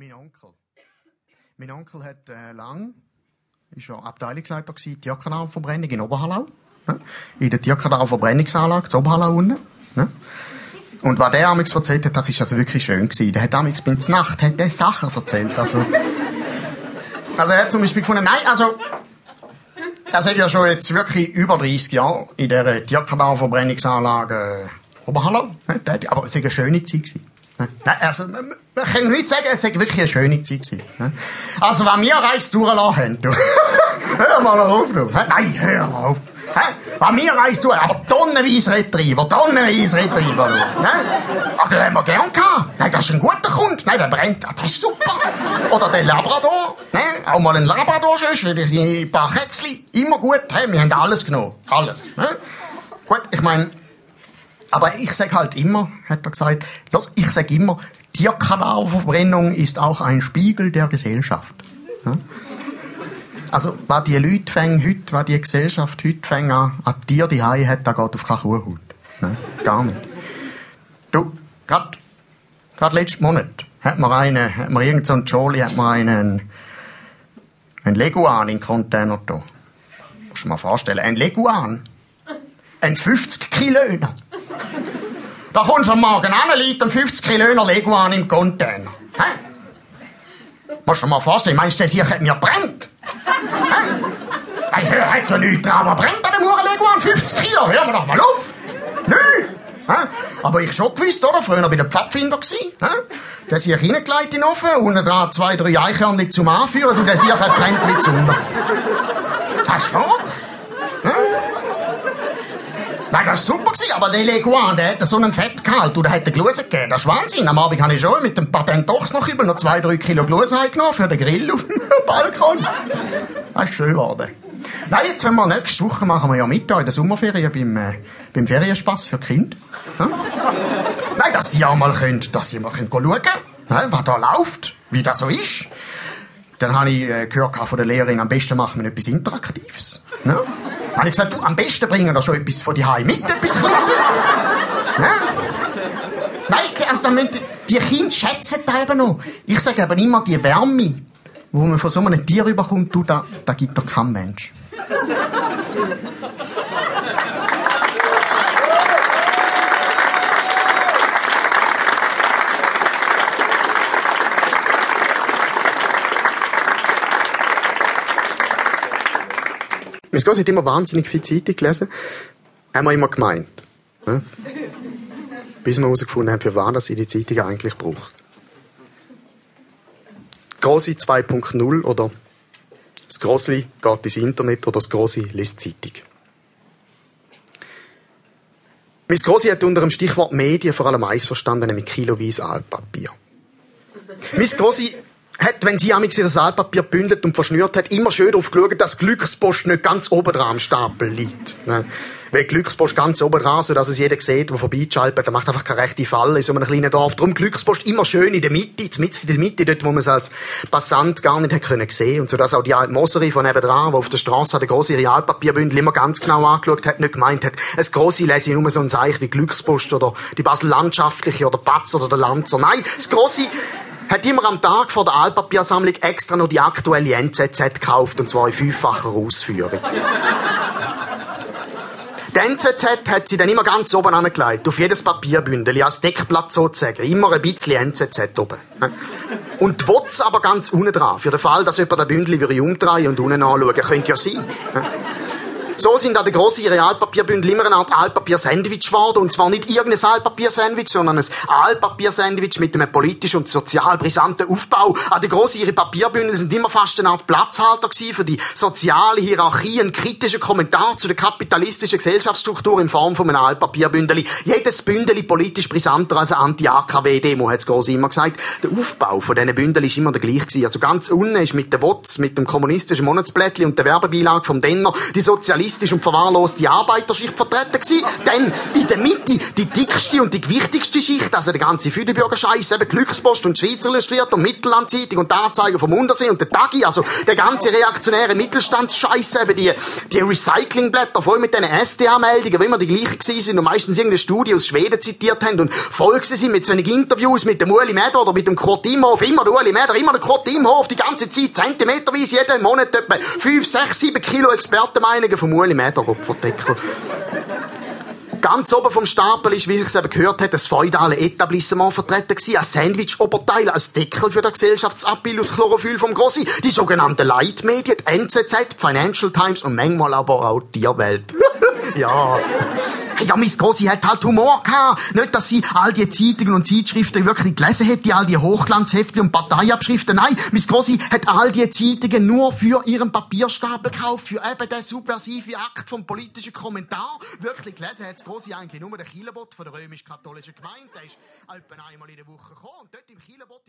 Mein Onkel. Mein Onkel hat äh, lang, ist ja Abteilungsleiter gewesen, Tierkanalverbrennung in Oberhallau. Ne? In der Tierkanalverbrennungsanlage, zu Oberhallau unten. Ne? Und was der amigs erzählt hat, das ist also wirklich schön gewesen. Der hat amigs bei der Nacht hat der Sachen erzählt. Also, also er hat zum Beispiel gefunden, nein, also, er sagt ja schon jetzt wirklich über 30 Jahre in dieser Tierkanalverbrennungsanlage äh, Oberhallau. Ne? Aber es war eine schöne Zeit gewesen. Ne? Also, man kann nicht sagen, es war wirklich eine schöne Zeit gewesen. Ne? Also, wenn wir Reis durchlassen haben, du. hör mal auf, du. Nein, hör mal auf. Wenn wir Reis tun, aber tonnenweise Retriever, tonnenweise Retriever. Ne? Ach, den haben wir gern gehabt. Nein, das ist ein guter Kunde. Nein, der brennt, das ist super. Oder der Labrador, ne? Auch mal ein Labrador, schon, die paar Kätzchen, immer gut. Wir haben alles genommen. Alles. Gut, ich meine, aber ich sag halt immer, hat er gesagt, los, ich sag immer, Tierkadaververbrennung ist auch ein Spiegel der Gesellschaft. Also, was die Leute fängen heute, was die Gesellschaft heute fängt an, an Tier die hat, da geht auf keine Kuhhaut. Ne? Gar nicht. Du, grad, grad letzten Monat hat man einen, hat man irgend so einen hat man einen, einen Leguan in den Container da. Musst du dir mal vorstellen, ein Leguan. Ein 50 Kilöner. Da kommst du am Morgen an, liegt ein 50 Kilöner Leguan im Container. Hä? Musst du dir mal vorstellen, meinst du, der sicher mir brennt? Hä? Hey, hör, hat ja nichts dran, aber brennt an dem Huren Leguan 50 Kilo? Hör mir doch mal auf! Nö! Hä? Aber ich schon gewusst, oder? Früher bei den Pfadfinder gsi. Der sich reingelegt in den Ofen, unten dran zwei, drei Eichhörnchen zum Anführen, und der sich brennt wie Zunder. Hast du noch? Nein, das war super, aber der Leguan, der hat so einen Fettgehalt, und der hat den Glusen gegeben. Das ist Wahnsinn. Am Abend habe ich schon mit dem Patent doch noch über noch zwei, drei Kilo Glusen genommen für den Grill auf dem Balkon. Das ist schön geworden. Nein, jetzt, wenn wir nächste Woche machen wir ja mit in der Sommerferien beim, äh, beim Ferienspass für Kinder. Ja? Nein, dass die auch mal können, dass sie mal können schauen können, was da läuft, wie das so ist. Dann habe ich äh, gehört von der Lehrerin, am besten machen wir etwas Interaktives. Ja? Dann habe ich gesagt, du, am besten bringen wir schon etwas von die mit, etwas Kleines. Ja? Nein, also, die Kinder schätzen das eben noch. Ich sage eben immer, die Wärme, wo man von so einem Tier überkommt, du, da, da gibt doch kein Mensch. Mein Gott hat immer wahnsinnig viel Zeitung gelesen. Haben wir immer gemeint. Ja? Bis wir herausgefunden haben, für was das die Zeitung eigentlich braucht. Grossi 2.0 oder das Grossi geht ins Internet oder das Grossi liest Zeitung. Miss Grossi hat unter dem Stichwort Medien vor allem eins verstanden, nämlich kiloweise Altpapier. Miss Grossi hat, wenn sie amix ihr Saalpapier bündelt und verschnürt hat, immer schön darauf geschaut, dass Glückspost nicht ganz oben dran am Stapel liegt. Ne? Weil Glückspost ganz oben dran, so dass es jeder sieht, der vorbeischaltet, der macht einfach keine rechte Falle in so einem kleinen Dorf. Darum Glückspost immer schön in der Mitte, mit in der Mitte, dort, wo man es als Passant gar nicht können sehen und so dass auch die alte Moserie von nebenan, die auf der Straße der große Realpapierbündel immer ganz genau angeschaut hat, nicht gemeint hat, es große lese ich nur so ein Zeichen wie Glückspost oder die Basel Landschaftliche oder Batz oder der Lanzer. Nein, das große hat immer am Tag vor der Altpapiersammlung extra noch die aktuelle NZZ gekauft, und zwar in fünffacher Ausführung. Die NZZ hat sie dann immer ganz oben angelegt, auf jedes Papierbündel, als Deckblatt sozusagen. Immer ein bisschen NZZ oben. Und die WOTS aber ganz unten dran. Für den Fall, dass jemand ein Bündel über umdrehen und unten anschauen. Könnte ja sein. So sind an den grossen Realpapierbündel immer eine Art Altpapier-Sandwich geworden. Und zwar nicht irgendein Altpapier-Sandwich, sondern ein Altpapier-Sandwich mit einem politisch und sozial brisanten Aufbau. An den grossen ihre Papierbündel sind immer fast eine Art Platzhalter gewesen für die soziale Hierarchie, ein kritischer Kommentar zu der kapitalistischen Gesellschaftsstruktur in Form von einem Altpapierbündel. Jedes Bündel politisch brisanter als eine Anti-AKW-Demo, hat es immer gesagt. Der Aufbau von diesen Bündeln ist immer der gleiche gewesen. Also ganz unten ist mit den WOTS, mit dem kommunistischen Monatsblättli und der Werbebeilage vom Denner die Sozialisten kapitalistische und verwahrloste Arbeiterschicht vertreten gewesen. Dann in der Mitte die dickste und die gewichtigste Schicht, also der ganze Füdebürger-Scheiß, eben Glückspost und Schweizer Illustriert und Mittellandzeitung und Anzeiger vom Untersee und der Tagi, also der ganze reaktionäre Mittelstandsscheiß, eben die, die Recyclingblätter voll mit diesen SDA-Meldungen, wie immer die gleichen gewesen sind und meistens irgendeine Studie aus Schweden zitiert haben und voll sind mit so Interviews mit dem Ueli Meder oder mit dem Kurt Imhof, immer der Ueli Meder, immer der Kurt Imhof, die ganze Zeit, zentimeterweise, jeden Monat etwa 5, 6, 7 Kilo Expertenmeinungen vom Ueli Meder, Opferdeckel. Ganz oben vom Stapel ist, wie ich es eben gehört habe, das feudale Etablissement vertreten ein Sandwich-Oberteil, als Deckel für das Gesellschaftsabbild aus Chlorophyll vom Grossi, die sogenannten Leitmedien, die NZZ, Financial Times und manchmal aber auch die Tierwelt. Ja. Ja, Miss Grossi hat halt Humor gehabt. Nicht, dass sie all die Zeitungen und Zeitschriften wirklich gelesen hätte, all die Hochglanzheftchen und Parteiabschriften. Nein, Miss Grossi hat all die Zeitungen nur für ihren Papierstapel gekauft, für eben den subversiven Akt vom politischen Kommentar. Wirklich gelesen hat Grossi eigentlich nur den Kielebot von der römisch-katholischen Gemeinde. Der ist etwa einmal in der Woche gekommen und dort im Kielebot